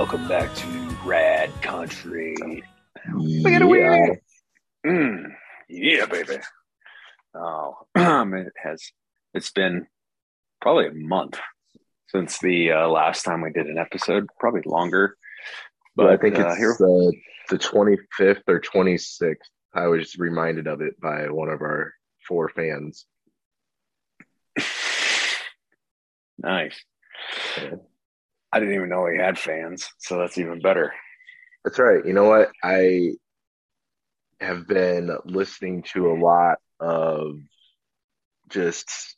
welcome back to Rad Country. Yeah. Mm, yeah, baby. Oh, it has. It's been probably a month since the uh, last time we did an episode. Probably longer. But I think uh, it's here. uh, the 25th or 26th. I was reminded of it by one of our four fans. Nice. Yeah. I didn't even know he had fans, so that's even better. That's right. You know what? I have been listening to a lot of just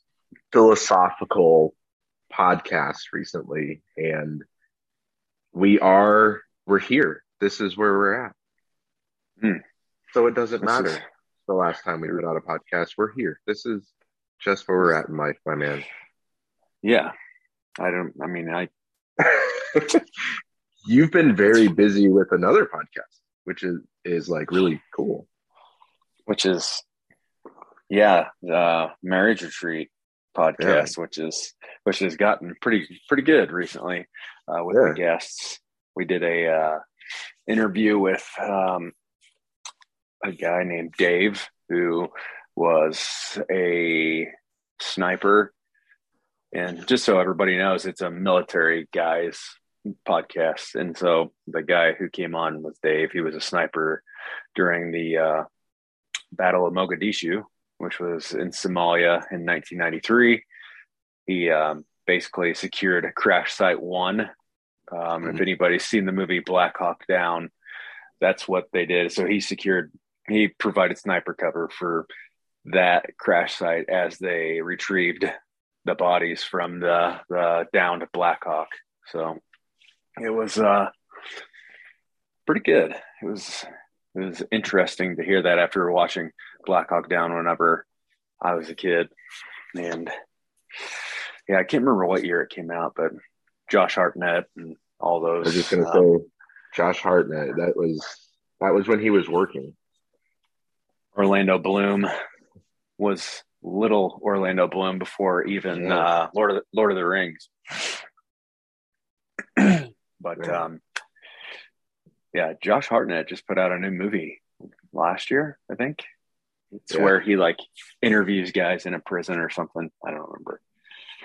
philosophical podcasts recently, and we are we're here. This is where we're at. Hmm. So it doesn't This matter is- the last time we put out a podcast. We're here. This is just where we're at in life, my man. Yeah. I don't. I mean, I. You've been very busy with another podcast, which is is like really cool. Which is, yeah, the marriage retreat podcast, which is which has gotten pretty pretty good recently uh, with Yeah. the guests. We did a uh, interview with um, a guy named Dave who was a sniper, and just so everybody knows, it's a military guys podcast. And so the guy who came on was Dave. He was a sniper during the uh, Battle of Mogadishu, which was in Somalia in 1993. He um, basically secured Crash Site One. Um, If Mhm. anybody's seen the movie Black Hawk Down, that's what they did. So he secured, he provided sniper cover for that crash site as they retrieved the bodies from the, the downed Blackhawk. So it was uh, pretty good. It was it was interesting to hear that after watching Black Hawk Down whenever I was a kid, and yeah, I can't remember what year it came out, but Josh Hartnett and all those. I was just gonna uh, say, Josh Hartnett. That was that was when he was working. Orlando Bloom was little Orlando Bloom before even Yeah. uh, Lord of the, Lord of the Rings. but Yeah. um, yeah, Josh Hartnett just put out a new movie last year, I think. It's Yeah. where he like interviews guys in a prison or something. I don't remember.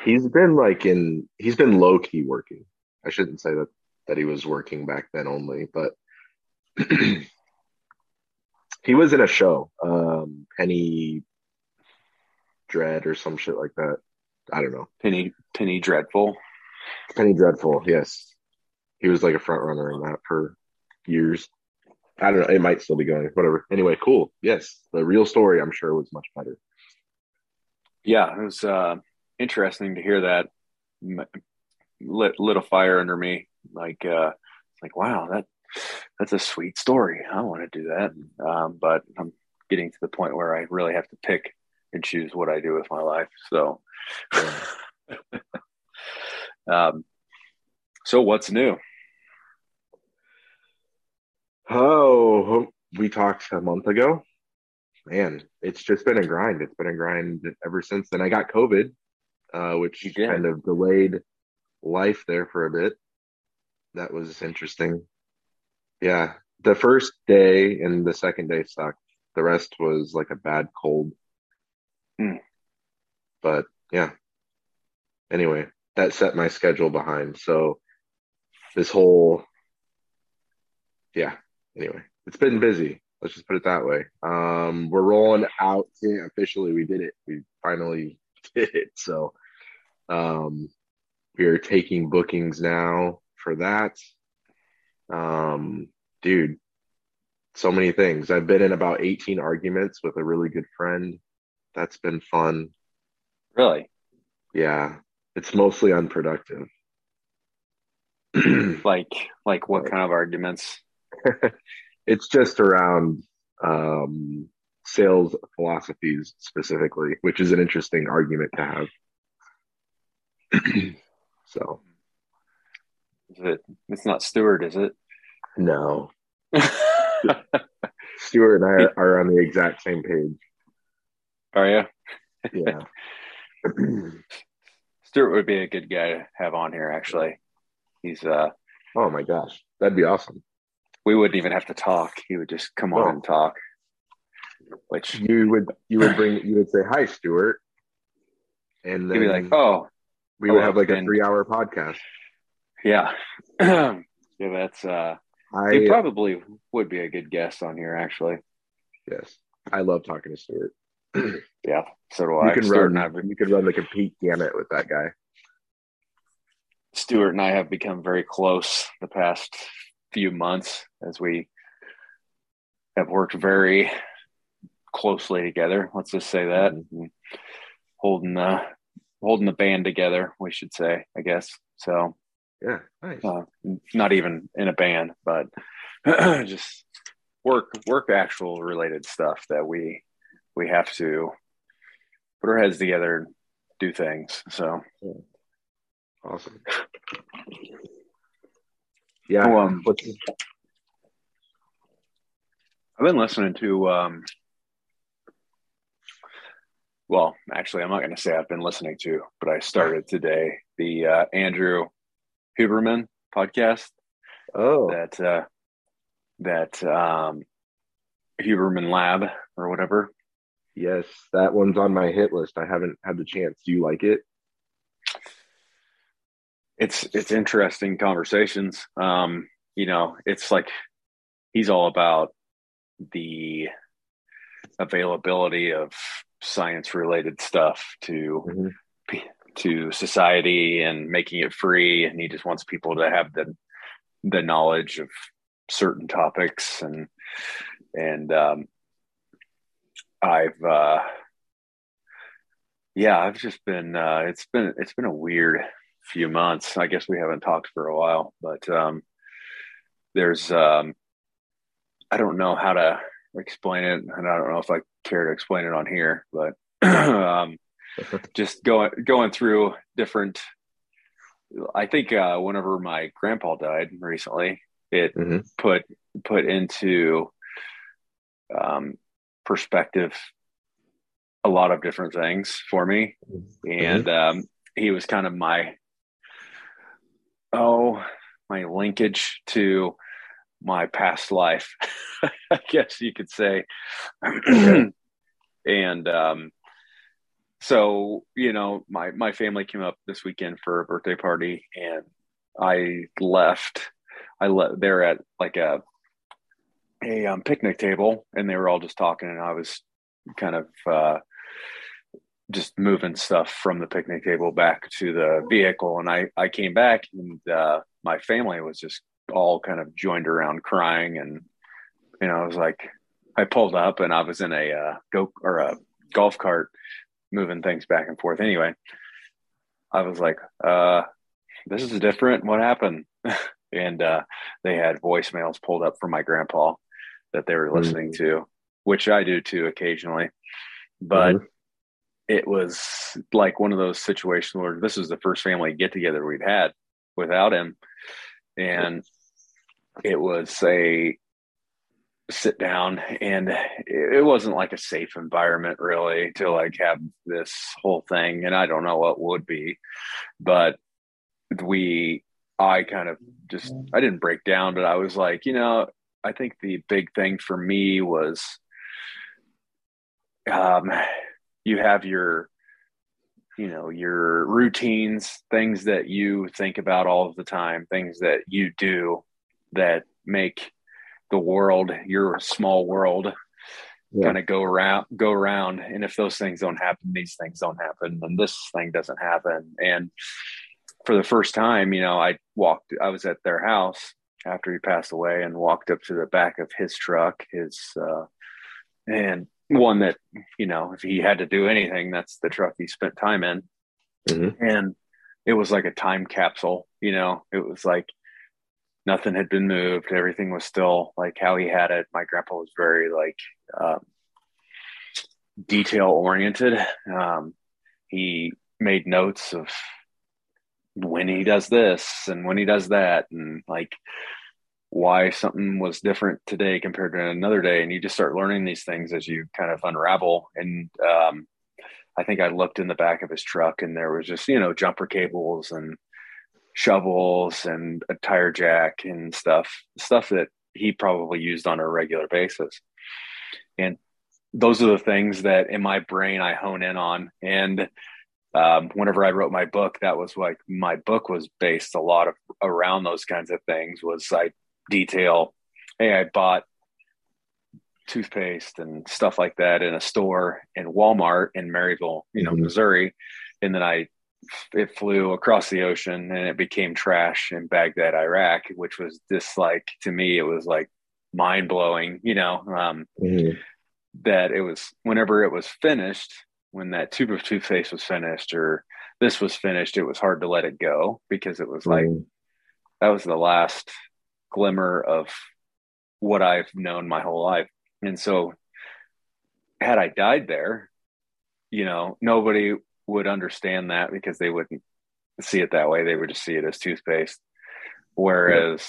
He's been like in he's been low key working. I shouldn't say that that he was working back then only, but he was in a show, um, Penny Dread or some shit like that. I don't know. Penny Penny Dreadful. Penny Dreadful, yes. He was like a front runner in that for years. I don't know. It might still be going. Whatever. Anyway, cool. Yes, the real story, I'm sure, was much better. Yeah, it was uh, interesting to hear that. Lit lit a fire under me. Like, uh, like wow, that that's a sweet story. I want to do that. Um, but I'm getting to the point where I really have to pick and choose what I do with my life. So, um, so what's new? Oh, we talked a month ago. Man, it's just been a grind. It's been a grind ever since then. I got COVID, uh, which kind of delayed life there for a bit. That was interesting. Yeah, the first day and the second day sucked. The rest was like a bad cold. Hmm. But yeah. Anyway, that set my schedule behind. So this whole yeah, anyway, it's been busy. Let's just put it that way. Um, we're rolling out. Yeah, officially, we did it. We finally did it. So, um, we are taking bookings now for that. Um, dude, so many things. I've been in about 18 arguments with a really good friend. That's been fun. Really? Yeah, it's mostly unproductive. Like, like what kind of arguments? it's just around um, sales philosophies specifically, which is an interesting argument to have. so, Is it? It's not Stuart, is it? no, Stuart and I are on the exact same page. Are you? Yeah. Stuart would be a good guy to have on here. Actually, he's uh Oh my gosh, that'd be awesome. We wouldn't even have to talk. He would just come on Oh. and talk. Which You would you would bring you would say hi, Stuart, and then be like, "Oh, we would oh, have like a three hour podcast. yeah, yeah." That's uh, he probably would be a good guest on here. Actually, yes, I love talking to Stuart. yeah. So do You I. can Stuart run and I, you can run the complete gamut with that guy. Stuart and I have become very close the past few months as we have worked very closely together. Let's just say that, and holding the holding the band together. We should say, I guess. So, Yeah, nice. uh, not even in a band, but just work work actual related stuff that we we have to put our heads together and do things. So, Awesome. Yeah. Oh, um, I've been listening to um well, actually I'm not going to say I've been listening to, but I started today the uh, Andrew Huberman podcast oh that uh that um Huberman Lab or whatever. Yes, that one's on my hit list. I haven't had the chance. Do you like it? It's it's interesting conversations. Um you know, it's like he's all about the availability of science related stuff to Mhm. to society and making it free and he just wants people to have the the knowledge of certain topics and and um I've uh yeah I've just been uh it's been it's been a weird few months I guess we haven't talked for a while but um there's um I don't know how to explain it and I don't know if I care to explain it on here but um just going going through different i think uh whenever my grandpa died recently it Mhm. put put into um perspective a lot of different things for me. And um he was kind of my oh my linkage to my past life i guess you could say. And um so you know my my family came up this weekend for a birthday party and i left i left there at like a a um, picnic table and they were all just talking and i was kind of uh just moving stuff from the picnic table back to the vehicle and i i came back and uh my family was just all kind of joined around crying and you know i was like i pulled up and i was in a uh go or a golf cart moving things back and forth. Anyway i was like uh this is different. What happened? And uh they had voicemails pulled up from my grandpa that they were listening to which i do too occasionally. But Mhm. it was like one of those situations where this was the first family get together we'd had without him. And it was a sit down and it wasn't like a safe environment really to like have this whole thing and i don't know what would be. But we i kind of just i didn't break down but i was like you know i think the big thing for me was um you have your you know your routines things that you think about all of the time things that you do that make the world your small world Yeah. kind of go around go around and if those things don't happen these things don't happen and this thing doesn't happen and for the first time you know i walked i was at their house after he passed away and walked up to the back of his truck his uh and one that you know if he had to do anything that's the truck he spent time in. Mhm. and it was like a time capsule you know? It was like nothing had been moved. Everything was still like how he had it. My grandpa was very like um, detail oriented um, he made notes of when he does this and when he does that and like why something was different today compared to another day and you just start learning these things as you kind of unravel and um, i think i looked in the back of his truck and there was just you know jumper cables and shovels and a tire jack and stuff, stuff that he probably used on a regular basis. And those are the things that in my brain I hone in on. And um, whenever I wrote my book, that was like my book was based a lot of around those kinds of things. Was I detail, hey, I bought toothpaste and stuff like that in a store in Walmart in Maryville, you know, mm-hmm. Missouri, and then I it flew across the ocean and it became trash in Baghdad, Iraq, which was just like to me it was like mind blowing, you know, um, mm-hmm. that it was whenever it was finished, when that tube of toothpaste was finished or this was finished, it was hard to let it go because it was like mm-hmm. that was the last glimmer of what I've known my whole life. And so had I died there, you know, nobody would understand that because they wouldn't see it that way. They would just see it as toothpaste. Whereas yeah.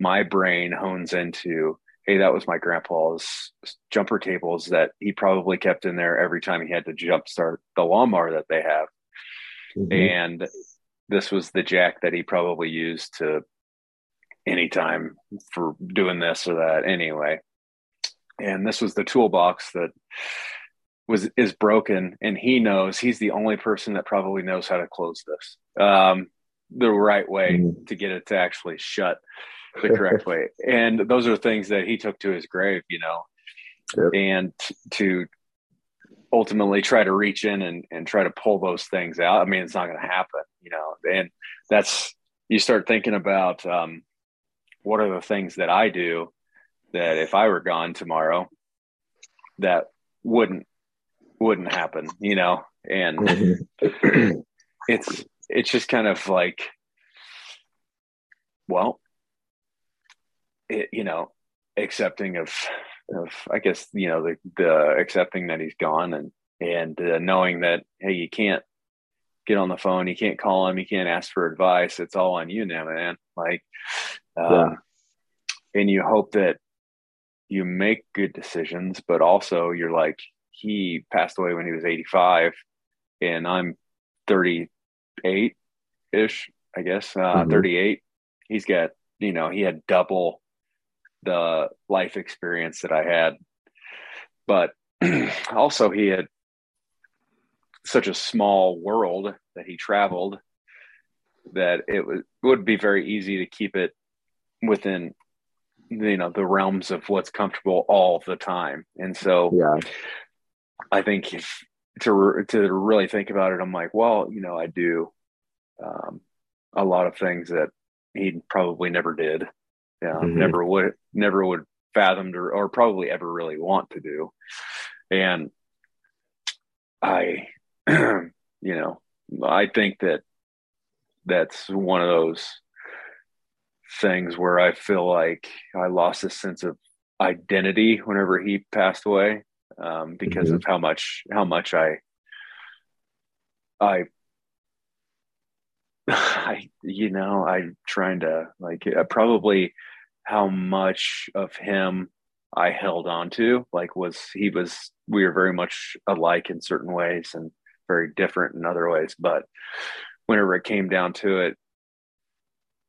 my brain hones into, hey, that was my grandpa's jumper tables that he probably kept in there every time he had to jump start the lawnmower that they have. Mm-hmm. And this was the jack that he probably used to anytime for doing this or that anyway. And this was the toolbox that was is broken and he knows he's the only person that probably knows how to close this um, the right way mm. to get it to actually shut the correct way and those are things that he took to his grave you know yep. and to ultimately try to reach in and, and try to pull those things out i mean it's not going to happen you know and that's you start thinking about um, what are the things that i do that if i were gone tomorrow that wouldn't wouldn't happen, you know, and mm-hmm. it's it's just kind of like, well, it, you know, accepting of of I guess you know the the accepting that he's gone and and uh, knowing that hey you can't get on the phone you can't call him you can't ask for advice it's all on you now man like um, yeah. and you hope that you make good decisions but also you're like he passed away when he was 85 and I'm 38 ish, I guess, uh, mm-hmm. 38. He's got, you know, he had double the life experience that I had. But also, he had such a small world that he traveled that it was, would be very easy to keep it within you know the realms of what's comfortable all the time. And so yeah. I think if, to to really think about it, I'm like, well, you know, I do um, a lot of things that he probably never did, yeah, mm-hmm. never would, never would fathom or, or probably ever really want to do, and I, you know, I think that that's one of those things where I feel like I lost a sense of identity whenever he passed away um, because mm-hmm. of how much how much I I I you know I'm trying to like uh, probably how much of him I held on to like was he was we were very much alike in certain ways and very different in other ways but whenever it came down to it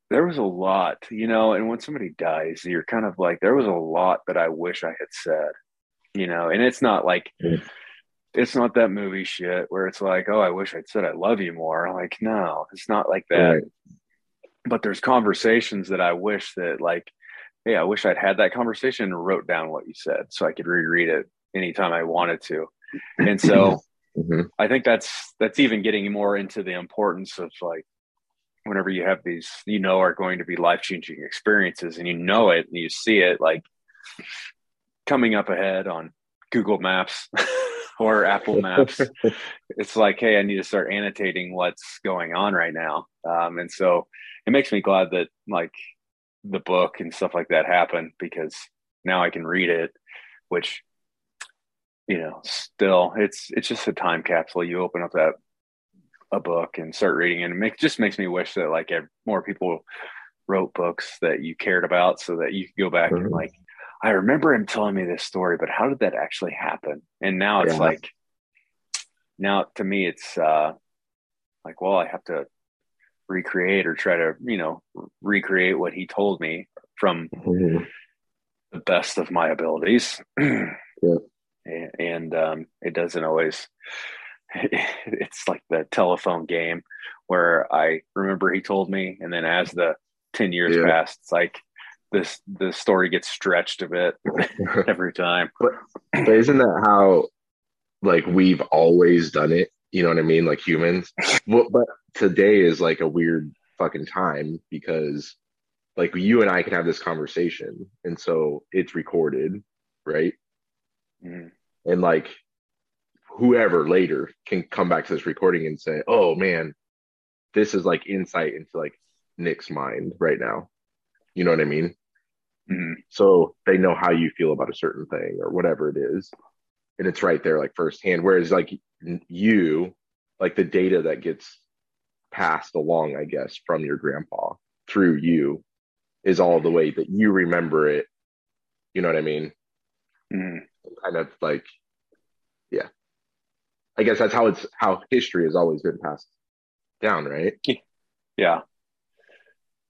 there was a lot you know and when somebody dies you're kind of like there was a lot that I wish I had said you know, and it's not like mm. it's not that movie shit where it's like, oh, I wish I'd said I love you more. Like, no, it's not like that. Right. But there's conversations that I wish that like, hey, I wish I'd had that conversation and wrote down what you said so I could reread it anytime I wanted to. And so mm-hmm. I think that's that's even getting more into the importance of like whenever you have these you know are going to be life changing experiences and you know it and you see it like coming up ahead on Google Maps or Apple Maps, it's like, hey, I need to start annotating what's going on right now. Um, and so it makes me glad that like the book and stuff like that happen because now I can read it, which you know, still it's it's just a time capsule. You open up that a book and start reading, and it make, just makes me wish that like more people wrote books that you cared about, so that you could go back mm-hmm. and like I remember him telling me this story, but how did that actually happen? And now it's yeah. like, now to me, it's uh, like, well, I have to recreate or try to you know recreate what he told me from mm-hmm. the best of my abilities yeah. and, and um, it doesn't always it's like the telephone game where i remember he told me and then as the 10 years yeah. passed it's like this the story gets stretched a bit every time but, but isn't that how like we've always done it you know what I mean? Like humans. well, but today is like a weird fucking time because like you and I can have this conversation and so it's recorded, right? Mm. And like whoever later can come back to this recording and say, "Oh man, this is like insight into like Nick's mind right now." You know what I mean? Mm-hmm. So they know how you feel about a certain thing or whatever it is and it's right there like firsthand. Whereas like you like the data that gets passed along i guess from your grandpa through you is all the way that you remember it. You know what i mean? Mm. kind of like yeah. I guess that's how it's how history has always been passed down right? Yeah.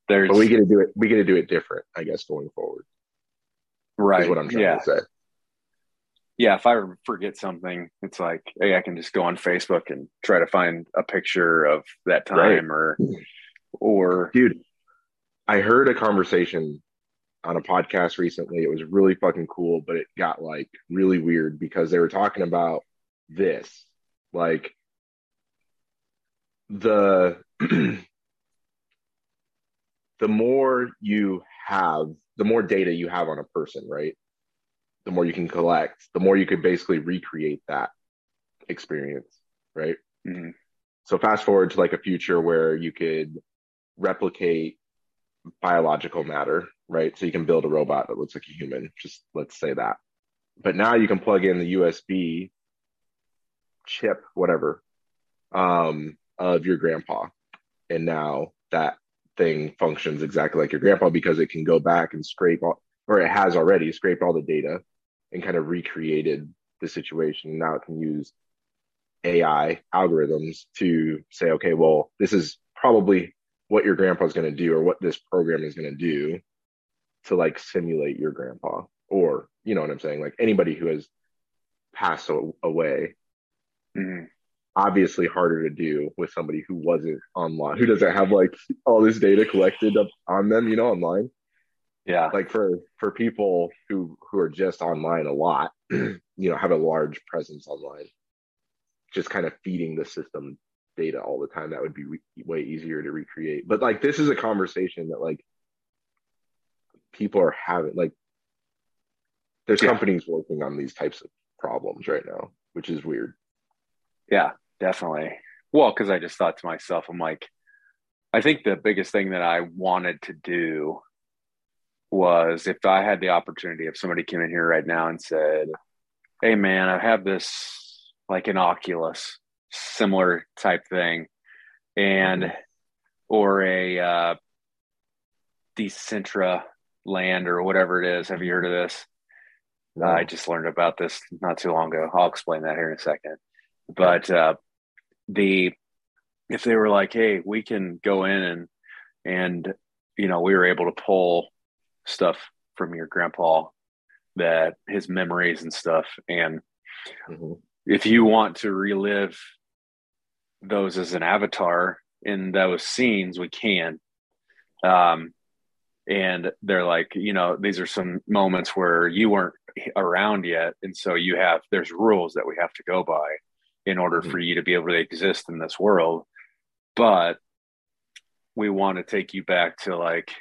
There's but we get to do it we get to do it different i guess going forward right. is what i'm trying yeah. to say yeah, if I forget something, it's like, hey, I can just go on Facebook and try to find a picture of that time right. or, or, dude, I heard a conversation on a podcast recently. It was really fucking cool, but it got like really weird because they were talking about this, like the, the more you have, the more data you have on a person, right? The more you can collect, the more you could basically recreate that experience, right? Mm-hmm. So fast forward to like a future where you could replicate biological matter, right? So you can build a robot that looks like a human, just let's say that. But now you can plug in the USB chip, whatever, um, of your grandpa. And now that thing functions exactly like your grandpa because it can go back and scrape all, or it has already scraped all the data and kind of recreated the situation. Now it can use AI algorithms to say, okay, well, this is probably what your grandpa's going to do or what this program is going to do to like simulate your grandpa or you know what i'm saying like anybody who has passed away mm-hmm. obviously harder to do with somebody who wasn't online who doesn't have like all this data collected up on them you know online yeah. Like for for people who who are just online a lot you know have a large presence online just kind of feeding the system data all the time that would be re- way easier to recreate. But like this is a conversation that like people are having like there's yeah. companies working on these types of problems right now which is weird. Yeah definitely. Well because i just thought to myself i'm like i think the biggest thing that i wanted to do was if I had the opportunity, if somebody came in here right now and said, Hey man, I have this like an Oculus similar type thing and mm-hmm. or a uh Decentra land or whatever it is. Have you heard of this? No. I just learned about this not too long ago. I'll explain that here in a second. But uh the if they were like, hey, we can go in and and you know, we were able to pull stuff from your grandpa that his memories and stuff and mm-hmm. if you want to relive those as an avatar in those scenes we can um and they're like you know these are some moments where you weren't around yet and so you have there's rules that we have to go by in order mm-hmm. for you to be able to exist in this world but we want to take you back to like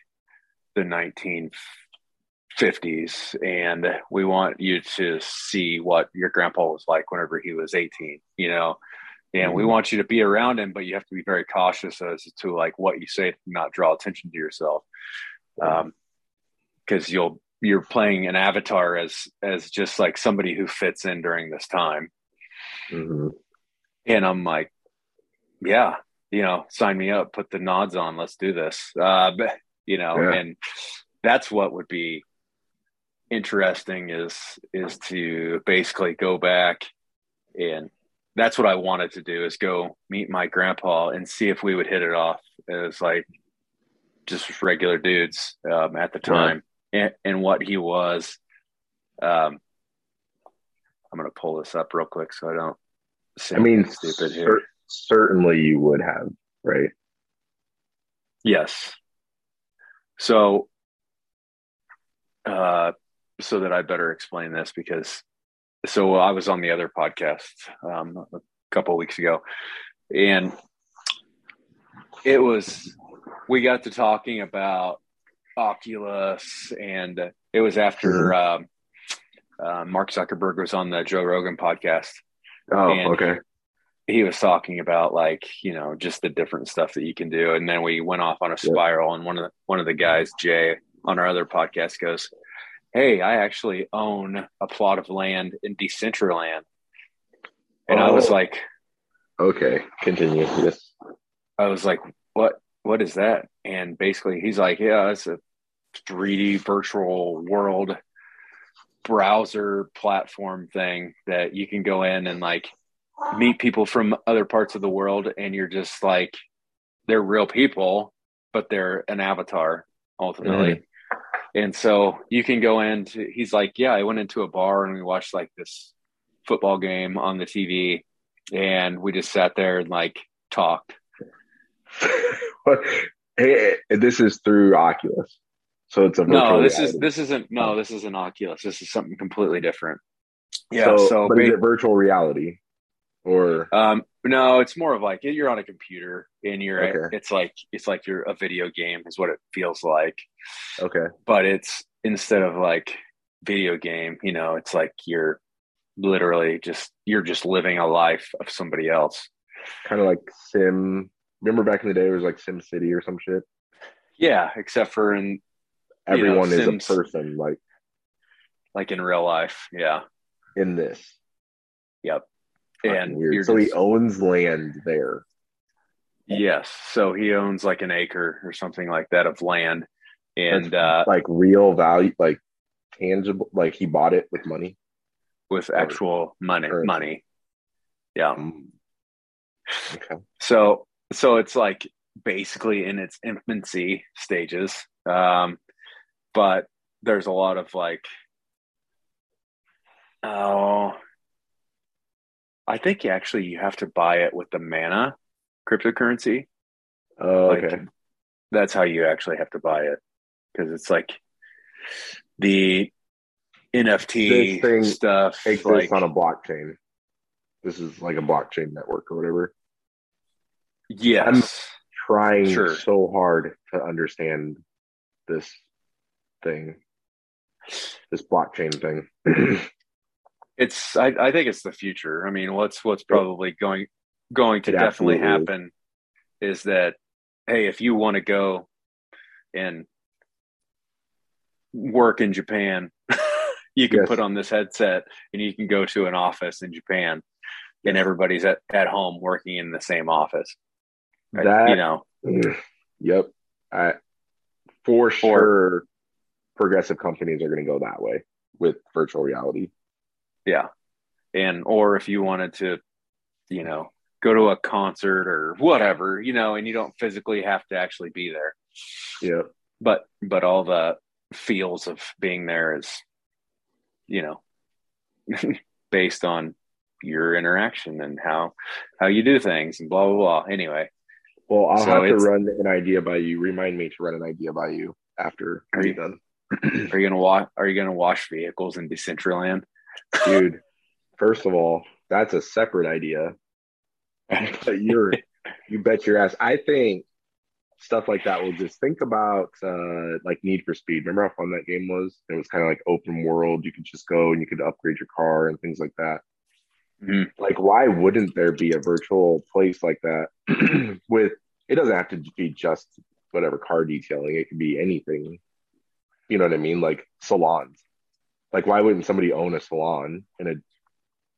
the 1950s and we want you to see what your grandpa was like whenever he was 18 you know and mm-hmm. we want you to be around him but you have to be very cautious as to like what you say to not draw attention to yourself um because you'll you're playing an avatar as as just like somebody who fits in during this time mm-hmm. and i'm like yeah you know sign me up put the nods on let's do this uh but you know, yeah. and that's what would be interesting is is to basically go back and that's what I wanted to do is go meet my grandpa and see if we would hit it off as like just regular dudes um, at the time and, and, what he was. Um, I'm gonna pull this up real quick so I don't. I mean, stupid cer- certainly you would have, right? Yes. So, uh, so that I better explain this because so I was on the other podcast um, a couple weeks ago, and it was we got to talking about Oculus, and it was after mm-hmm. um, uh, Mark Zuckerberg was on the Joe Rogan podcast. Oh, okay. He was talking about like you know just the different stuff that you can do, and then we went off on a spiral. And one of the, one of the guys, Jay, on our other podcast, goes, hey, I actually own a plot of land in Decentraland. And oh. I was oh. like, okay, continue. Yes. I was like, what, what is that? And basically he's like, yeah, it's a 3D virtual world browser platform thing that you can go in and like meet people from other parts of the world. And you're just like, they're real people, but they're an avatar ultimately. Mm-hmm. And so you can go into, he's like, yeah, I went into a bar and we watched like this football game on the TV and we just sat there and like talked. hey, this is through Oculus. So it's a no. This reality. is this isn't no. This isn't Oculus. This is something completely different. Yeah. So, so but is it virtual reality? Or um no it's more of like you're on a computer and you're okay. it's like it's like you're a video game is what it feels like. Okay. But it's instead of like video game you know it's like you're literally just you're just living a life of somebody else. Kind of like sim remember back in the day it was like SimCity or some shit? Yeah except for in everyone know, is Sims, a person like like in real life yeah. in this. Yep and weird. so just, he owns land there. Yes, so he owns like an acre or something like that of land, and uh, like real value, like tangible, like he bought it with money, with actual money, currency. money. Yeah. Mm. Okay. So, so it's like basically in its infancy stages, um, but there's a lot of like, oh, I think actually you have to buy it with the mana cryptocurrency. Oh, like, okay. That's how you actually have to buy it because it's like the NFT thing stuff exists like, on a blockchain. This is like a blockchain network or whatever. Yes. I'm trying sure. so hard to understand this thing, this blockchain thing. it's I, I think it's the future. I mean, what's what's probably going going to it definitely happen is. is that hey, if you want to go and work in Japan, you can yes. put on this headset and you can go to an office in Japan and everybody's at, at home working in the same office. Right? That, you know. Yep. I, for sure progressive companies are going to go that way with virtual reality. Yeah. And, or if you wanted to, you know, go to a concert or whatever, you know, and you don't physically have to actually be there. Yeah. But, but all the feels of being there is, you know, based on your interaction and how, how you do things and blah, blah, blah. Anyway. Well, I'll so have to run an idea by you. Remind me to run an idea by you after are you done. are you gonna wash? Are you gonna wash vehicles in Decentraland? Dude. First of all, that's a separate idea. But you're you bet your ass. I think stuff like that will just think about uh like Need for Speed. Remember how fun that game was? It was kind of like open world. You could just go and you could upgrade your car and things like that. Mm-hmm. Like, why wouldn't there be a virtual place like that? With it doesn't have to be just whatever car detailing. It could be anything. You know what I mean? Like salons. Like, why wouldn't somebody own a salon in a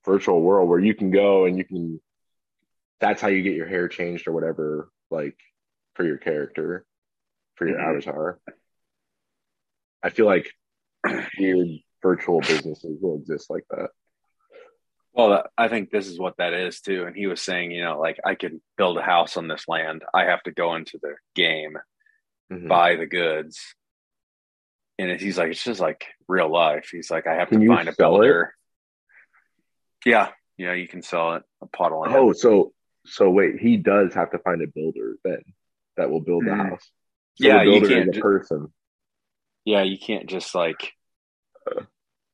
virtual world where you can go and you can? That's how you get your hair changed or whatever, like for your character, for your mm-hmm. avatar. I feel like weird virtual businesses will exist like that. Well, I think this is what that is too. And he was saying, you know, like I can build a house on this land. I have to go into the game, Mhm. buy the goods. And he's like, it's just like real life. He's like, I have Can to find a sell it? builder. Yeah. Yeah. You can sell it a pot of land. Oh, so so wait, he does have to find a builder then that will build the Mhm. house. So Yeah, you builder can't ju- person. Yeah. You can't just like,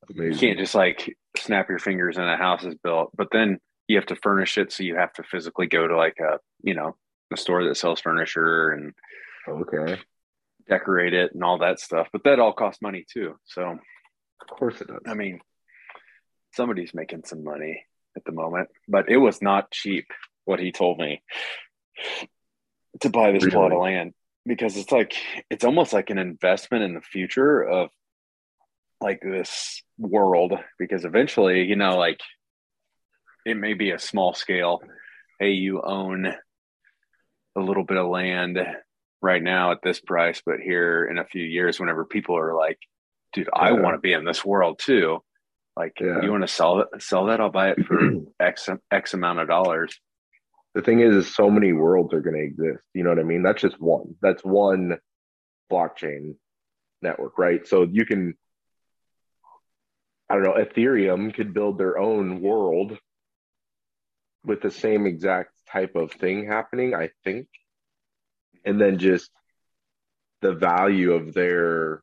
you can't just like snap your fingers and a house is built. But then you have to furnish it. So you have to physically go to like a, you know, a store that sells furniture and Okay. Decorate it and all that stuff. But that all costs money too. So Of course it does. I mean, somebody's making some money at the moment, but it was not cheap what he told me to buy this plot of land because it's like it's almost like an investment in the future of like this world because eventually, you know, like it may be a small scale. Hey, you own a little bit of land right now at this price, but here in a few years, whenever people are like, dude, I Yeah. want to be in this world too. Like, Yeah. you want to sell it, sell that, I'll buy it for X X amount of dollars. the thing is, is so many worlds are going to exist. You know what I mean? That's just one. That's one blockchain network, right? So you can, I don't know, Ethereum could build their own world with the same exact type of thing happening, I think. And then just the value of their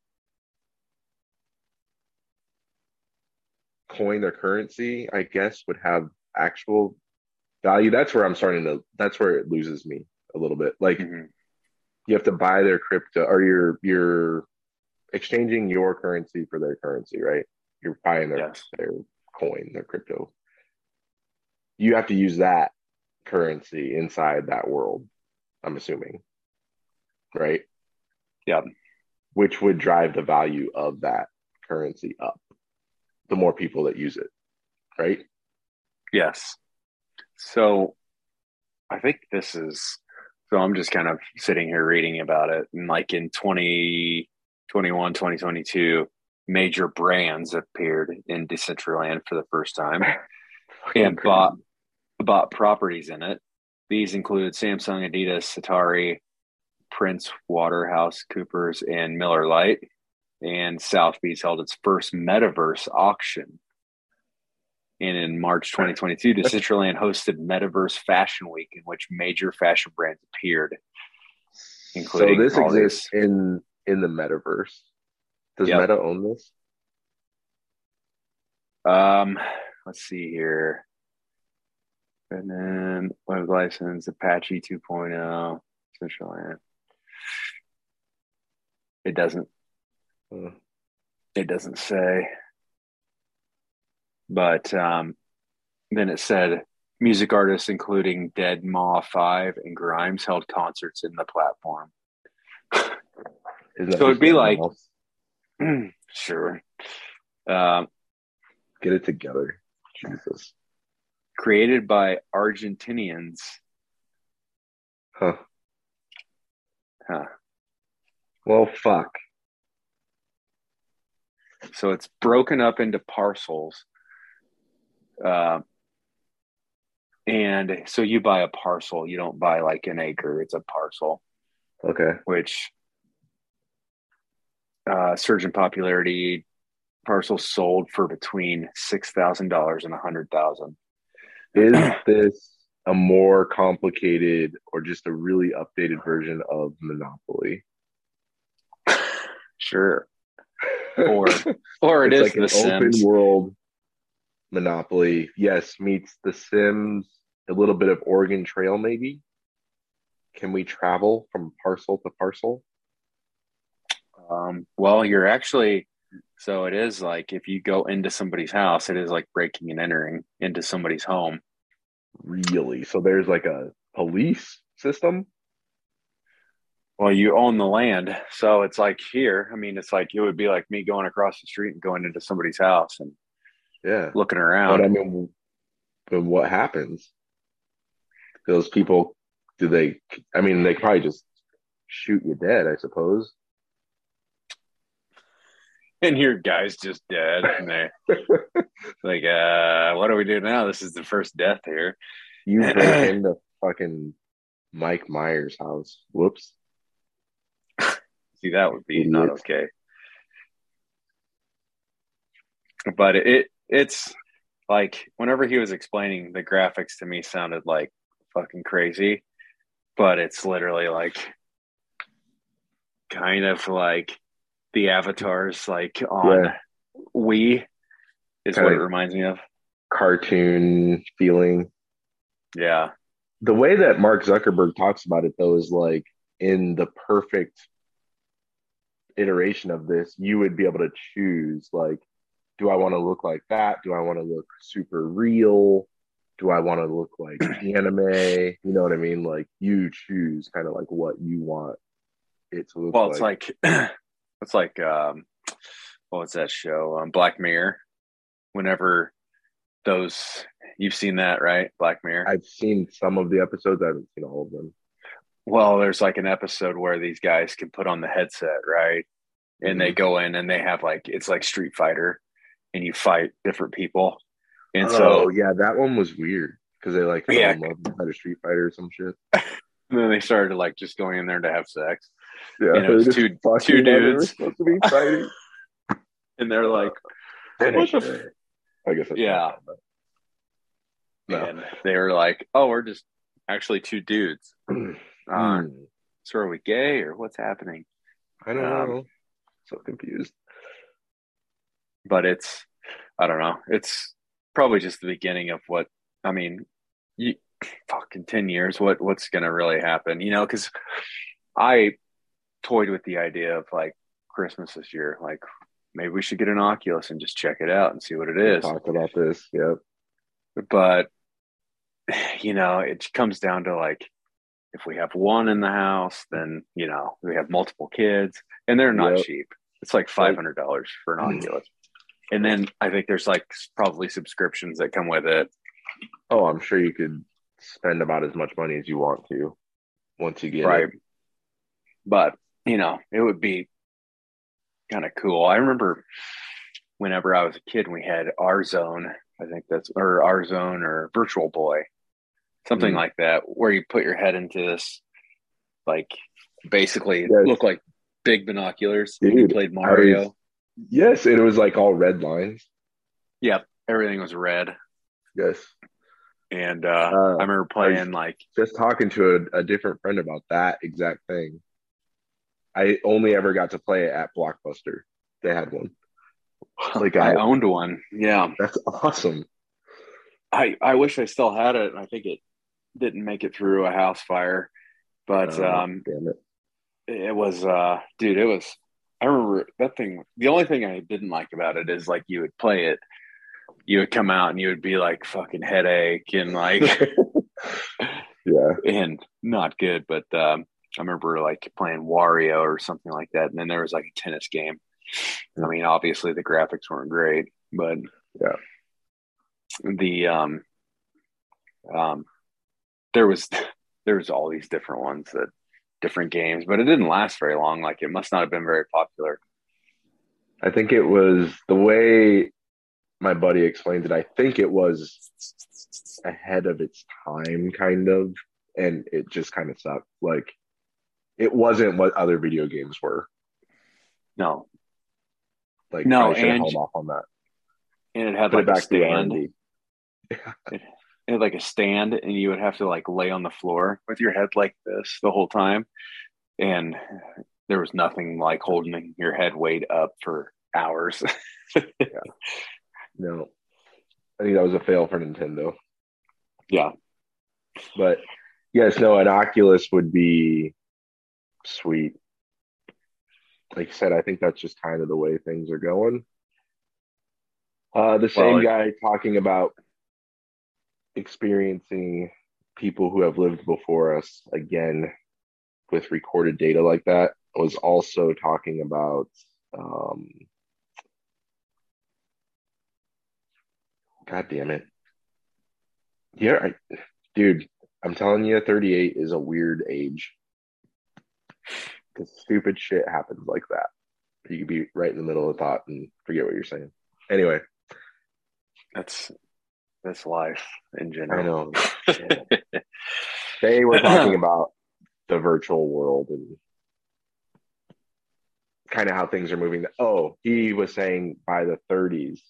coin or currency, I guess, would have actual value. That's where I'm starting to, that's where it loses me a little bit. Like, Mhm. you have to buy their crypto or you're you're exchanging your currency for their currency, right? You're buying their Yes. their coin, their crypto. You have to use that currency inside that world, I'm assuming. Right? Yeah. Which would drive the value of that currency up. The more people that use it, right? Yes. So I think this is so I'm just kind of sitting here reading about it. And like in 2021, 2022, major brands appeared in Decentraland for the first time and bought bought properties in it. These included Samsung, Adidas, Atari, Prince, Waterhouse, Coopers, and Miller Lite. And Sotheby's held its first metaverse auction. And in March 2022, Decentraland hosted Metaverse Fashion Week, in which major fashion brands appeared. So this exists in in the metaverse. Does Yep. Meta own this? Um, let's see here. And then web license, Apache 2.0, Decentraland. It doesn't Uh, it doesn't say. But um, then it said music artists including Deadmau5 and Grimes held concerts in the platform. So it'd be like- sure. Um, get it together. Jesus. created by Argentinians. Huh. Huh. Well, fuck. So it's broken up into parcels. Uh, and so you buy a parcel, you don't buy like an acre, it's a parcel, Okay. which uh, surge in popularity. Parcels sold for between six thousand dollars and a hundred thousand. Is this a more complicated or just a really updated version of Monopoly? Sure. Or or it it's is like The an Sims. open world Monopoly. Yes, meets The Sims. A little bit of Oregon Trail, maybe. Can we travel from parcel to parcel? Um, well, you're actually so it is like if you go into somebody's house, it is like breaking and entering into somebody's home. Really? So there's like a police system? Well, you own the land, so it's like here. I mean, it's like it would be like me going across the street and going into somebody's house and Yeah. looking But around. I mean, but what happens? Those people, do they? I mean, they probably just shoot you dead, I suppose. and your guy's just dead. And they, like, uh, what do we do now? This is the first death here. You break into fucking Mike Myers' house. Whoops. See, that would be Idiot. not okay. But it it's like whenever he was explaining the graphics to me sounded like fucking crazy, but it's literally like kind of like the avatars like on Yeah. Wii is Kinda- what it reminds me of. Cartoon feeling. Yeah. The way that Mark Zuckerberg talks about it, though, is like in the perfect iteration of this, you would be able to choose like, do I want to look like that? Do I want to look super real? Do I want to look like anime? You know what I mean? Like you choose kind of like what you want it to look Well, like. it's like it's like um what was that show? Um Black Mirror. Whenever those you've seen that, right? Black Mirror. I've seen some of the episodes. I haven't seen all of them. Well, there's like an episode where these guys can put on the headset, right? And they go in and they have like it's like Street Fighter and you fight different people. And oh so yeah, that one was weird because they like Yeah. in love and had a Street Fighter or some shit. and then they started like just going in there to have sex. Yeah, You know, it's two- two while they were dudes. supposed to be fighting. And they're like Finish What the it. I guess Yeah. No. and they were like, Oh, we're just actually two dudes. but- Uh, Hmm. so are we gay or what's happening? I don't um, know. So confused. but it's I don't know. It's probably just the beginning of what I mean. You fucking ten years. What what's gonna really happen? You know, because I toyed with the idea of like Christmas this year. Like maybe we should get an Oculus and just check it out and see what it is. Talk about this. Yep. But you know, it comes down to like if we have one in the house, then you know we have multiple kids, and they're not Yep. cheap. It's like five hundred dollars for an Oculus, and then I think there's like probably subscriptions that come with it. Oh, I'm sure you could spend about as much money as you want to once you get right? it. But you know, it would be kind of cool. I remember whenever I was a kid, we had R-Zone. I think that's or R-Zone or Virtual Boy, something Mhm. like that, where you put your head into this, like basically Yes. look like big binoculars. and you played Mario. was- Yes, and it was like all red lines. Yep. Everything was red, Yes. and uh, Uh, I remember playing like Just talking to a, a different friend about that exact thing. I only ever got to play it at Blockbuster. They had one. Like I I, owned one. Yeah, that's awesome. I I wish I still had it. I think it didn't make it through a house fire, but Oh, um, damn it. it was uh, dude, it was. I remember that thing. The only thing I didn't like about it is like you would play it, you would come out and you would be like fucking headache and like yeah. and not good. But um, I remember like playing Wario or something like that, and then there was like a tennis game. I mean, obviously the graphics weren't great, but Yeah. the um, um, there was there was all these different ones that different games, but it didn't last very long. Like it must not have been very popular. I think it was the way my buddy explained it. I think it was ahead of its time, kind of, and it just kind of sucked. Like it wasn't what other video games were. No, Like No, should and- held off on that. and it had Put it like a back to stand. R&D. It had like a stand, and you would have to like lay on the floor with your head like this the whole time, and there was nothing like holding your head weight up for hours. No, I think that was a fail for Nintendo. yeah, But yes, no, an Oculus would be sweet. Like I said, I think that's just kind of the way things are going. Uh, the same Well, guy talking about experiencing people who have lived before us again with recorded data like that was also talking about um, God damn it. Yeah, I, dude, I'm telling you, 38 is a weird age. Because stupid shit happens like that. You could be right in the middle of a thought and forget what you're saying. Anyway, That's that's life in general. I know. they were talking about the virtual world and kind of how things are moving. Oh, he was saying by the 30s,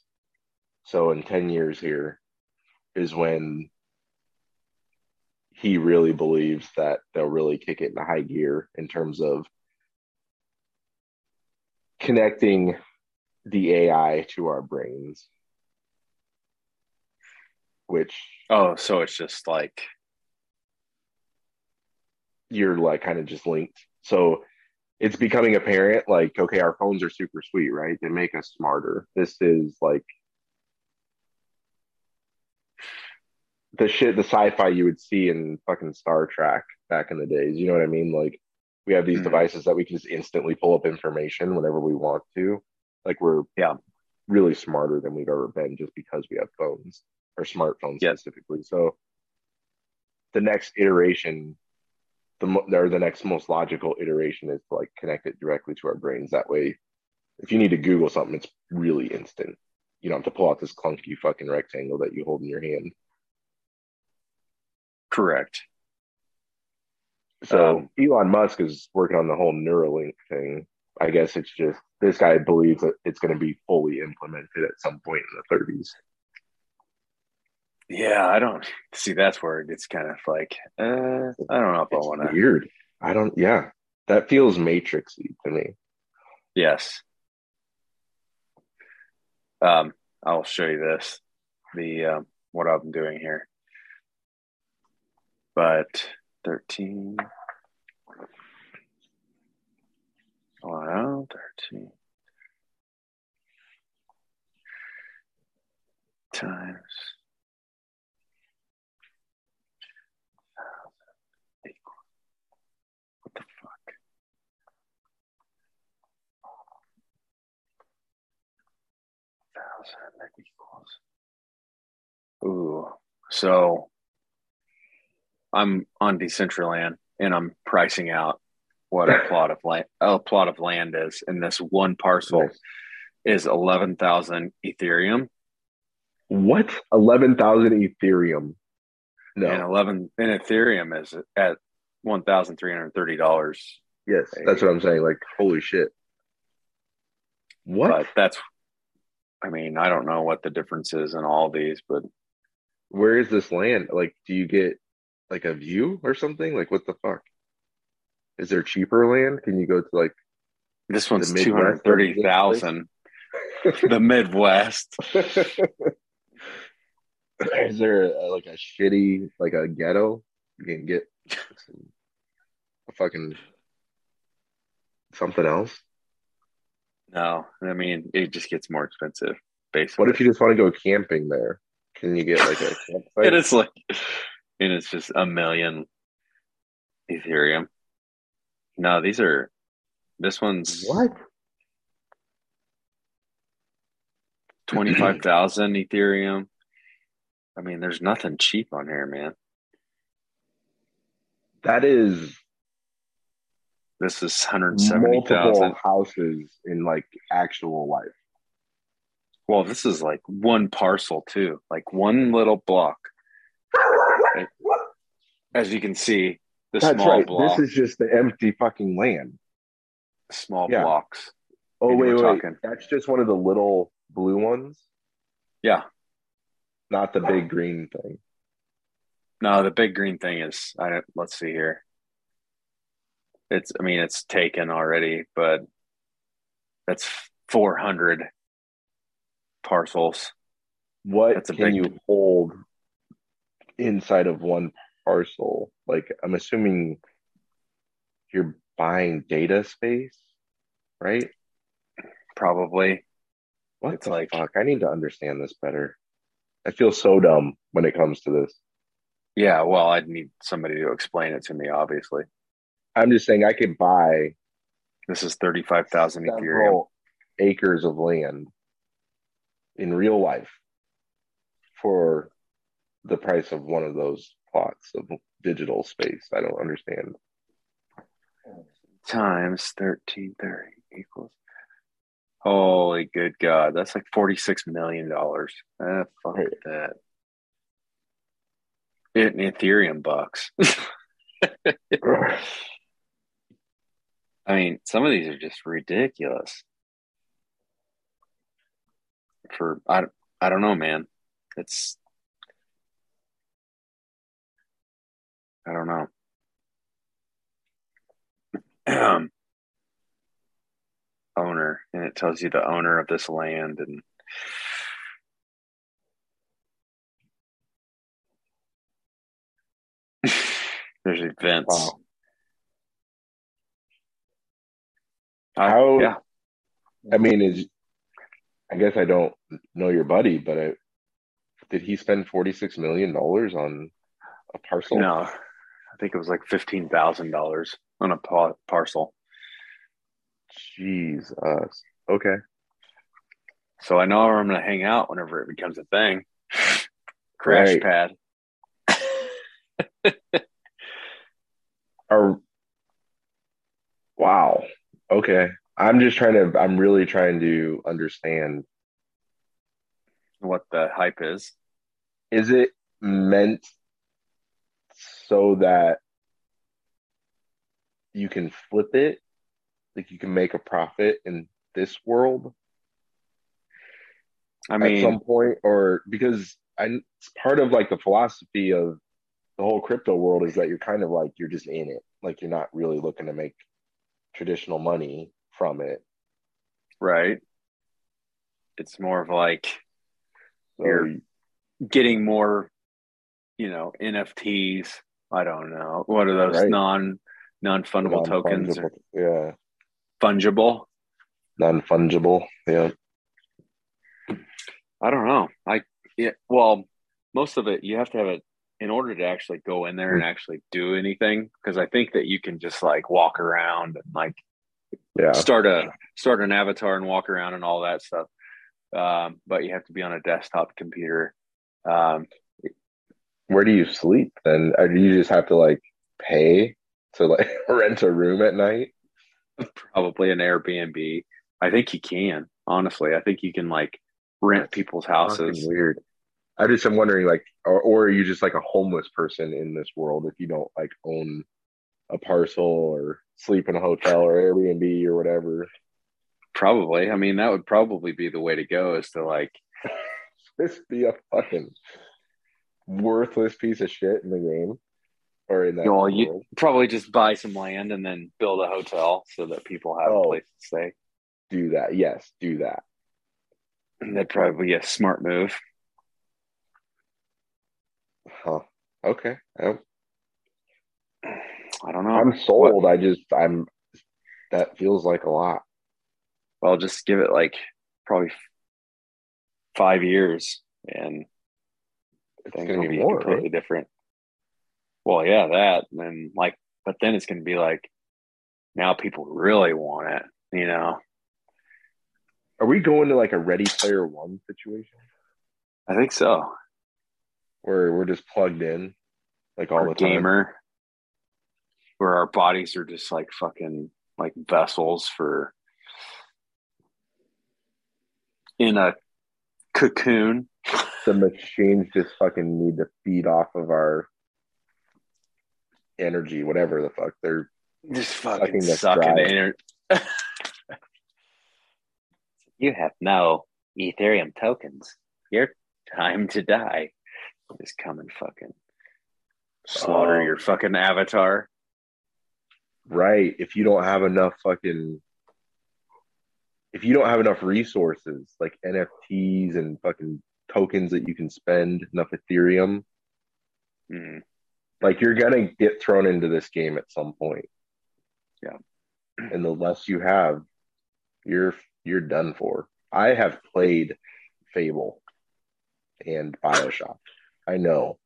so in 10 years here, is when he really believes that they'll really kick it into high gear in terms of connecting the AI to our brains. Which Oh, so it's just like you're like kind of just linked. So it's becoming apparent like, okay, our phones are super sweet, right? They make us smarter. This is like the shit, the sci-fi you would see in fucking Star Trek back in the days. You know what I mean? Like we have these Mhm. devices that we can just instantly pull up information whenever we want to. Like we're Yeah. really smarter than we've ever been just because we have phones or smartphones Yes. specifically. So the next iteration, the mo- or the next most logical iteration is to like connect it directly to our brains. That way, if you need to Google something, it's really instant. You don't have to pull out this clunky fucking rectangle that you hold in your hand. Correct. So Um, Elon Musk is working on the whole Neuralink thing. I guess it's just this guy believes that it's going to be fully implemented at some point in the 30s. Yeah, I don't see that's where it gets kind of like uh I don't know if I want to weird. I don't. Yeah, that feels matrixy to me. Yes. Um, I'll show you this, the um, what I'm doing here. But 13. Wow, 13 times equal. What the fuck? Thousand equals. Ooh, so I'm on Decentraland and I'm pricing out what a plot of land a plot of land is, and this one parcel Nice. is eleven thousand Ethereum What? Eleven thousand Ethereum? No. and eleven and Ethereum is at one thousand three hundred thirty dollars. yes, that's what I'm saying. Like, holy shit. What? But that's, I mean, I don't know what the difference is in all these, but Where is this land? Like, do you get like a view or something? Like, what the fuck? Is there cheaper land? Can you go to like? this one's two hundred thirty thousand. the Midwest. is there a, like a shitty like a ghetto? You can get some, a fucking something else. No, I mean it just gets more expensive. Basically, What if you just want to go camping there? Can you get like a campsite? and it's like, and it's just a million Ethereum. No, these are. This one's What? twenty five thousand Ethereum. I mean, there's nothing cheap on here, man. That is This is hundred seventy thousand. houses in like actual life. Well, this is like one parcel too, like one little block. As you can see, the That's small right. block, This is just the empty fucking land. small yeah. blocks. Oh wait, wait. talking- That's just one of the little blue ones, Yeah. not the big green thing. No, the big green thing is I don't let's see here. It's I mean it's taken already, but that's 400 parcels. What That's a can big- you hold inside of one parcel? Like I'm assuming you're buying data space, right? Probably. What It's the like- fuck? I need to understand this better. I feel so dumb when it comes to this. Yeah, well, I'd need somebody to explain it to me obviously. I'm just saying I could buy This is 35,000 Ethereum. acres of land in real life for the price of one of those plots of digital space. I don't understand. times 1330 equals Holy good God. That's like $46 million. Ah, fuck Right. that. In Ethereum bucks. I mean, some of these are just ridiculous. For I, I don't know, man. It's I don't know. Owner, and it tells you the owner of this land and there's events. Wow. I- How- yeah, I mean, is I guess I don't know your buddy, but I, did he spend forty six million dollars on a parcel? no, I think it was like fifteen thousand dollars on a pa- parcel. Jesus. Okay. So I know where I'm going to hang out whenever it becomes a thing. Crash Right. pad. Are wow. Okay. I'm just trying to. I'm really trying to understand. What the hype is? Is it meant so that you can flip it, like you can make a profit in this world I at mean, some point, or because I, it's part of like the philosophy of the whole crypto world is that you're kind of like you're just in it, like you're not really looking to make traditional money from it. right? It's more of like So You're- getting more, you know, NFTs. I don't know. What are those Right. non non fungible tokens or yeah, fungible? non fungible, yeah, I don't know. I yeah, well, most of it you have to have it in order to actually go in there and actually do anything because I think that you can just like walk around and like yeah. start a start an avatar and walk around and all that stuff. Um, but you have to be on a desktop computer. Um, Where do you sleep then? Or do you just have to like pay to like rent a room at night? probably an Airbnb. I think you can, honestly. I think you can like rent people's houses. Weird. I just am wondering, like, or, or are you just like a homeless person in this world if you don't like own a parcel or sleep in a hotel or Airbnb or whatever? Probably. I mean, that would probably be the way to go is to like, just be a fucking worthless piece of shit in the game or in that Well, you- probably just buy some land and then build a hotel so that people have Oh. a place to stay. Do that. Yes, do that. And that'd probably be a smart move. Huh. Okay. I'm, I don't know. I'm sold. I just, I'm, that feels like a lot. Well, just give it like probably five years and It's going to be be more, completely right? different. Well, yeah, that. And then like, but then it's going to be like, now people really want it, you know? Are we going to like a Ready Player One situation I think so. where we're just plugged in like all Or the time? gamer, where our bodies are just like fucking like vessels for in a cocoon. The machines just fucking need to feed off of our energy, whatever the fuck. They're Just Sucking fucking sucking drive. ener- you have no Ethereum tokens. Your time to die. Just come and fucking slaughter Oh. your fucking avatar. right. If you don't have enough fucking, if you don't have enough resources like NFTs and fucking tokens that you can spend, enough Ethereum, Mm. like you're gonna get thrown into this game at some point. Yeah. And the less you have, you're you're done for. I have played Fable and Bioshock. I know.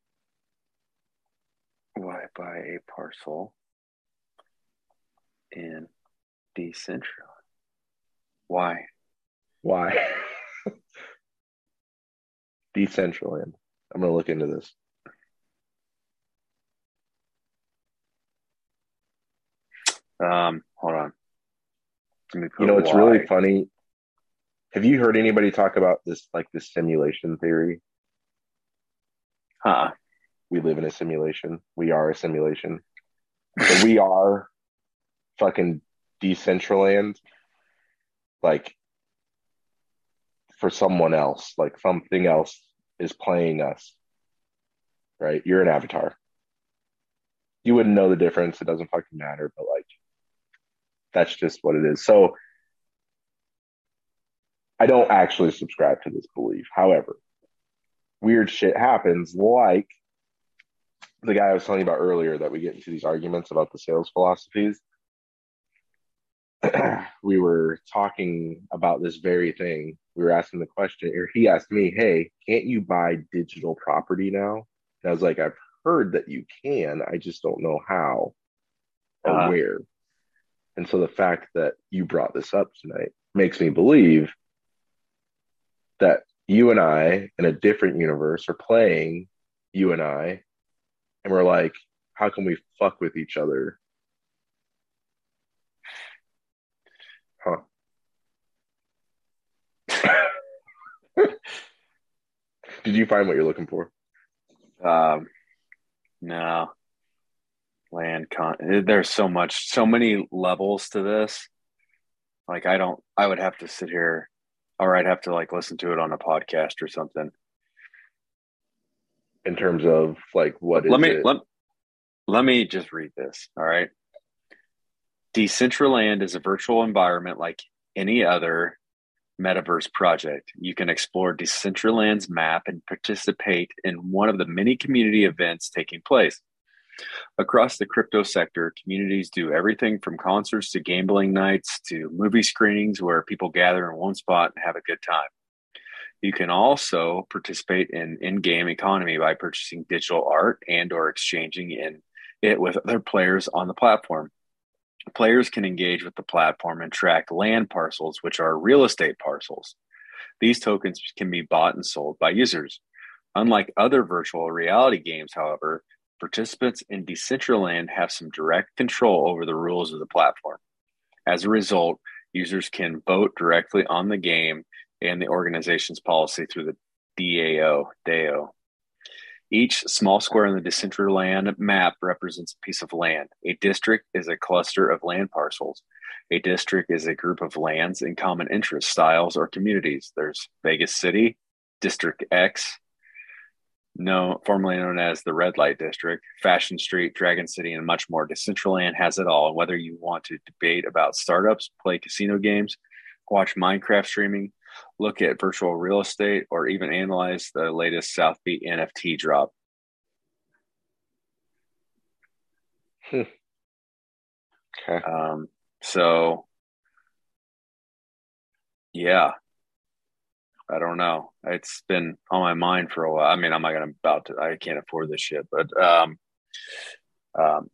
Why buy a parcel in Decentraland? Why? Why? Decentraland. I'm gonna look into this. Um, hold on. Let me put You know, it's really funny. Have you heard anybody talk about this like this simulation theory? Huh. We live in a simulation. We are a simulation. We are fucking Decentraland. Like for someone else, like something else is playing us. Right? You're an avatar. You wouldn't know the difference. It doesn't fucking matter, but like that's just what it is. So I don't actually subscribe to this belief. However, weird shit happens like the guy I was telling you about earlier that we get into these arguments about the sales philosophies. we were talking about this very thing. We were asking the question, or he asked me, Hey, can't you buy digital property now? And I was like, I've heard that you can. I just don't know how or uh, where. And so the fact that you brought this up tonight makes me believe that you and I in a different universe are playing you and I, and we're like, how can we fuck with each other? Huh. Did you find what you're looking for? Um, no land con there's so much so many levels to this like i don't i would have to sit here or i'd have to like listen to it on a podcast or something in terms of like what let me it? let, let me just read this all right decentraland is a virtual environment like any other metaverse project you can explore decentraland's map and participate in one of the many community events taking place Across the crypto sector, communities do everything from concerts to gambling nights to movie screenings where people gather in one spot and have a good time. You can also participate in in-game economy by purchasing digital art and or exchanging in it with other players on the platform. Players can engage with the platform and track land parcels, which are real estate parcels. These tokens can be bought and sold by users. Unlike other virtual reality games, however, participants in Decentraland have some direct control over the rules of the platform. As a result, users can vote directly on the game and the organization's policy through the DAO. DAO. Each small square on the Decentraland map represents a piece of land. A district is a cluster of land parcels. A district is a group of lands in common interest styles or communities. There's Vegas City, District X, no, formerly known as the Red Light District, Fashion Street, Dragon City, and much more. Decentraland has it all. Whether you want to debate about startups, play casino games, watch Minecraft streaming, look at virtual real estate, or even analyze the latest South Sotheby's NFT drop. Hmm. Okay. Um, so, yeah, I don't know. It's been on my mind for a while. I mean, I'm not gonna about to. I can't afford this shit, but um, um,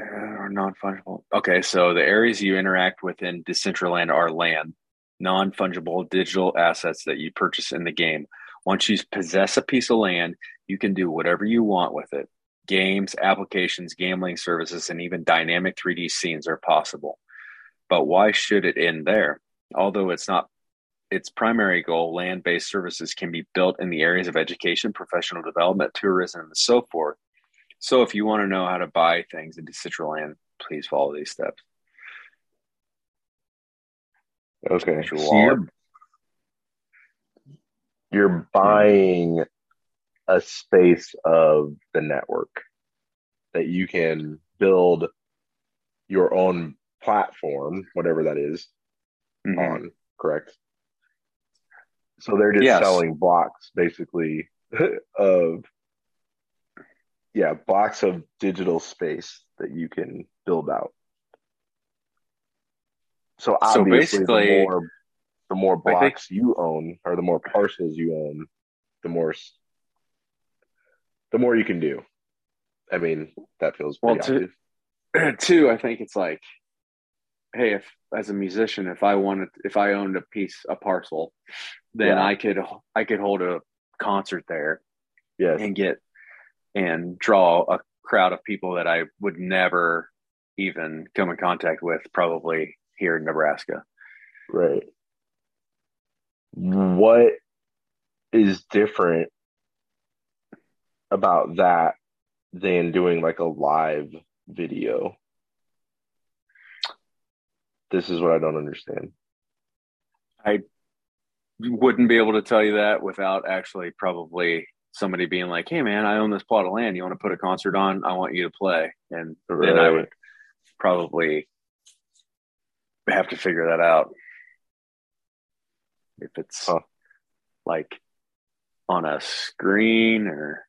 uh, non fungible. Okay, so the areas you interact with in Decentraland are land, non fungible digital assets that you purchase in the game. Once you possess a piece of land, you can do whatever you want with it. Games, applications, gambling services, and even dynamic 3D scenes are possible. But why should it end there? Although it's not its primary goal, land based services can be built in the areas of education, professional development, tourism, and so forth. So, if you want to know how to buy things in Decentraland, please follow these steps. Okay. So you're, you're buying a space of the network that you can build your own platform, whatever that is, mm-hmm. on, correct? So they're just yes. selling blocks basically of yeah, blocks of digital space that you can build out. So obviously so the more the more blocks think, you own or the more parcels you own, the more the more you can do. I mean, that feels well. Two, two, I think it's like hey, if as a musician, if I wanted, if I owned a piece, a parcel, then yeah. I could, I could hold a concert there, yes. and get and draw a crowd of people that I would never even come in contact with, probably here in Nebraska. Right. What is different about that than doing like a live video? This is what I don't understand. I wouldn't be able to tell you that without actually probably somebody being like, "Hey, man, I own this plot of land. You want to put a concert on? I want you to play." And right. then I would probably have to figure that out. If it's huh. like on a screen or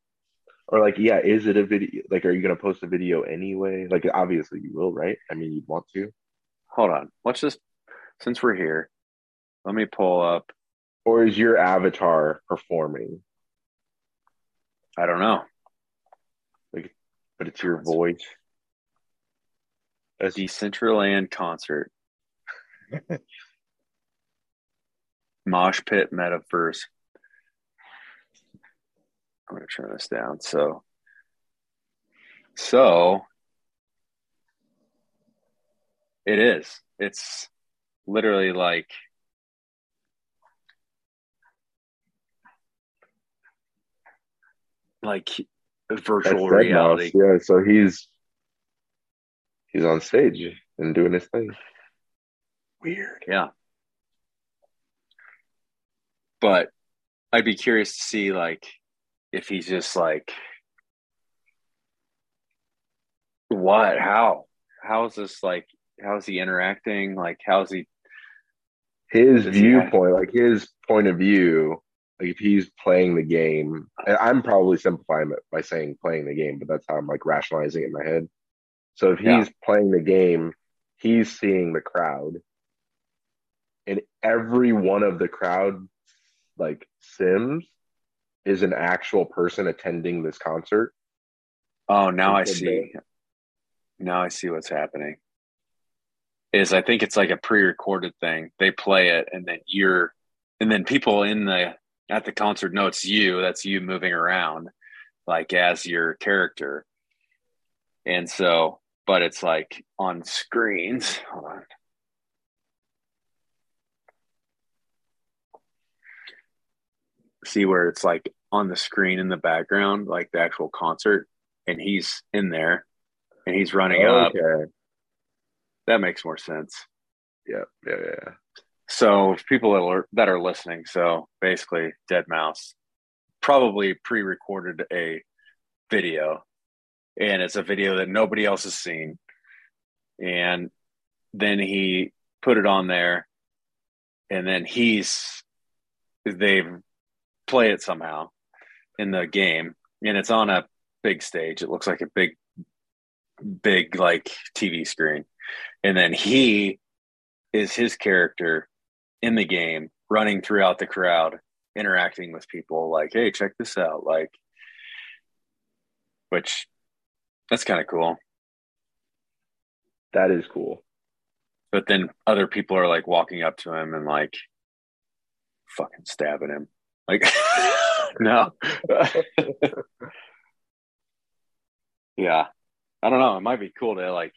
or like yeah is it a video like are you going to post a video anyway like obviously you will right i mean you'd want to hold on let's just since we're here let me pull up or is your avatar performing i don't know. Like but it's your voice. A decentraland concert. Mosh pit metaverse. I'm going to turn this down. So, so it is. It's literally like like virtual reality. Yeah, so he's he's on stage and doing his thing. Weird. Yeah. But I'd be curious to see like if he's just like what how how is this like how is he interacting like how's he his viewpoint like his point of view like if he's playing the game i'm probably simplifying it by saying playing the game but that's how i'm like rationalizing it in my head so if he's yeah. playing the game he's seeing the crowd and every one of the crowd like sims is an actual person attending this concert. Oh, now I see. Now I see what's happening. Is I think it's like a pre-recorded thing. They play it, and then you're, and then people in the at the concert know it's you. That's you moving around, like as your character. And so, but it's like on screens. Hold on. see where it's like on the screen in the background, like the actual concert, and he's in there and he's running okay. up. That makes more sense. Yeah, yeah, yeah. So people that are, that are listening, so basically, Deadmau5 probably pre-recorded a video, and it's a video that nobody else has seen, and then he put it on there, and then he's they've play it somehow in the game, and it's on a big stage. It looks like a big, big like TV screen, and then he is his character in the game, running throughout the crowd, interacting with people. Like, hey, check this out! Like, which that's kind of cool. That is cool. But then other people are like walking up to him and like fucking stabbing him. Like, no. yeah. I don't know. It might be cool to like,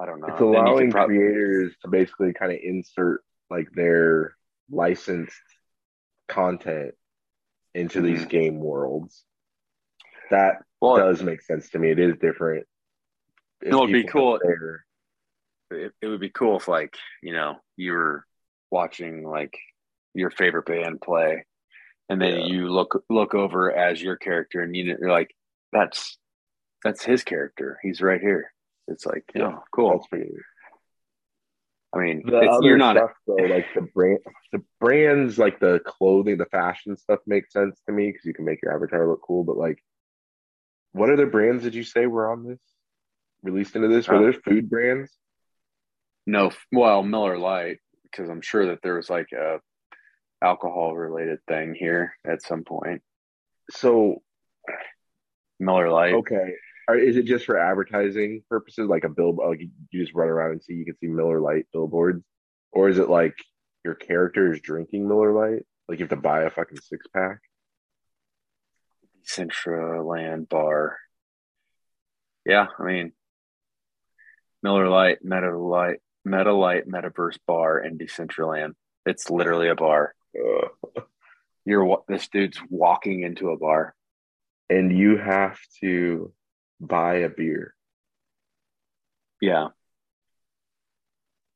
I don't know. It's allowing creators to basically kind of insert like their licensed content into mm-hmm. these game worlds. That well, does make sense to me. It is different. It would be cool. It, it would be cool if, like, you know, you were watching like your favorite band play and then yeah. you look look over as your character and you are like that's that's his character he's right here it's like yeah oh, cool pretty... i mean you're not stuff, though, like the brand the brands like the clothing the fashion stuff makes sense to me because you can make your avatar look cool but like what other brands did you say were on this released into this were uh, there food brands no well miller lite because i'm sure that there was like a alcohol related thing here at some point. So Miller Lite. Okay. Or is it just for advertising purposes, like a bill? Like you just run around and see you can see Miller Lite billboards, or is it like your character is drinking Miller Lite? Like you have to buy a fucking six pack. Land bar. Yeah, I mean Miller Lite, Meta Lite, Meta Lite Metaverse Bar in Decentraland. It's literally a bar. Uh, You're this dude's walking into a bar. and you have to buy a beer. Yeah.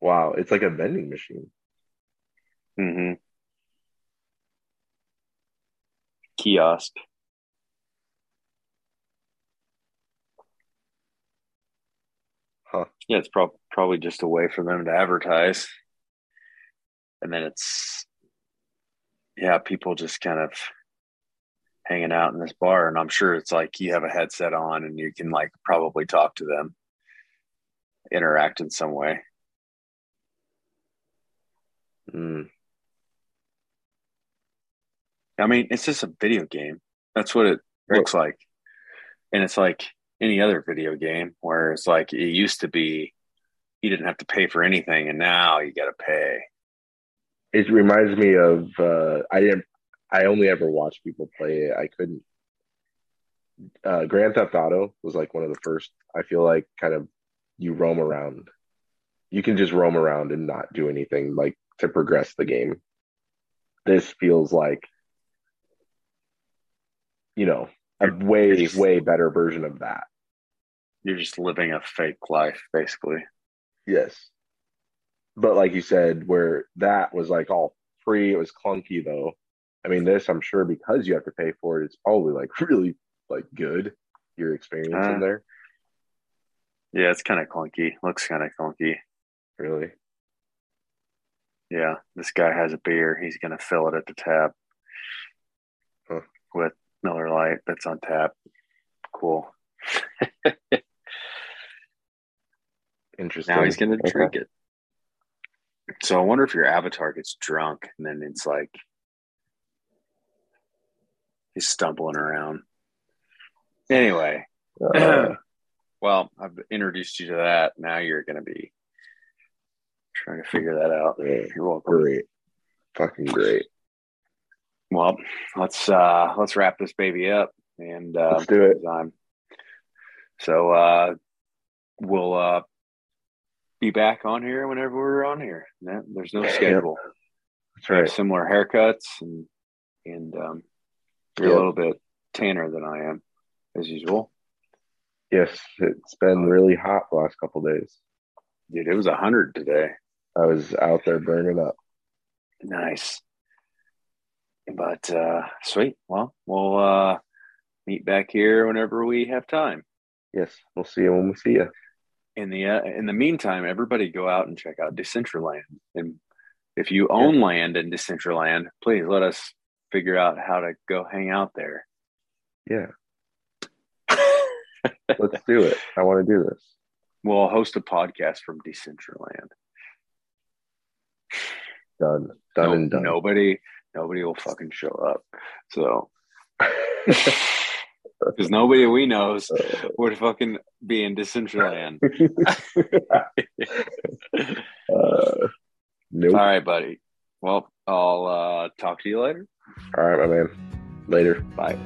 Wow, it's like a vending machine. Mm-hmm. Kiosk. Huh. Yeah, it's prob- probably just a way for them to advertise. And then it's, yeah, people just kind of hanging out in this bar. And I'm sure it's like you have a headset on and you can like probably talk to them, interact in some way. Mm. I mean, it's just a video game. That's what it looks like. And it's like any other video game where it's like it used to be you didn't have to pay for anything and now you got to pay. It reminds me of uh, I didn't. I only ever watched people play it. I couldn't. Uh, Grand Theft Auto was like one of the first. I feel like kind of you roam around. You can just roam around and not do anything like to progress the game. This feels like, you know, a way way better version of that. You're just living a fake life, basically. Yes. But like you said, where that was like all free, it was clunky though. I mean, this I'm sure because you have to pay for it, it's probably like really like good your experience Uh. in there. Yeah, it's kind of clunky. Looks kind of clunky. Really. Yeah, this guy has a beer. He's going to fill it at the tap Huh. with Miller Lite that's on tap. Cool. Interesting. Now he's going to Okay. drink it. So I wonder if your avatar gets drunk and then it's like he's stumbling around. Anyway, Uh, well, I've introduced you to that. Now you're going to be trying to figure that out. yeah, You're welcome. great. Fucking great. Well, let's uh let's wrap this baby up and uh Let's do it. I'm- so uh we'll uh be back on here whenever we're on here. There's no Yep. schedule. That's right. Similar haircuts and and um you're Yep. a little bit tanner than I am, as usual. Yes, it's been really hot the last couple days. Dude, it was a hundred today. I was out there burning up. Nice. But uh sweet. Well, we'll uh meet back here whenever we have time. Yes, we'll see you when we see you. in the uh, in the meantime, everybody go out and check out Decentraland. And if you own land in Decentraland, please let us figure out how to go hang out there. Yeah, let's do it. I want to do this. we'll host a podcast from Decentraland. Done. Done No- and done. Nobody, nobody will fucking show up. So, because nobody we knows would fucking be in Decentraland. uh, nope. All right, buddy. Well, I'll uh, talk to you later. All right, my man. Later. Bye.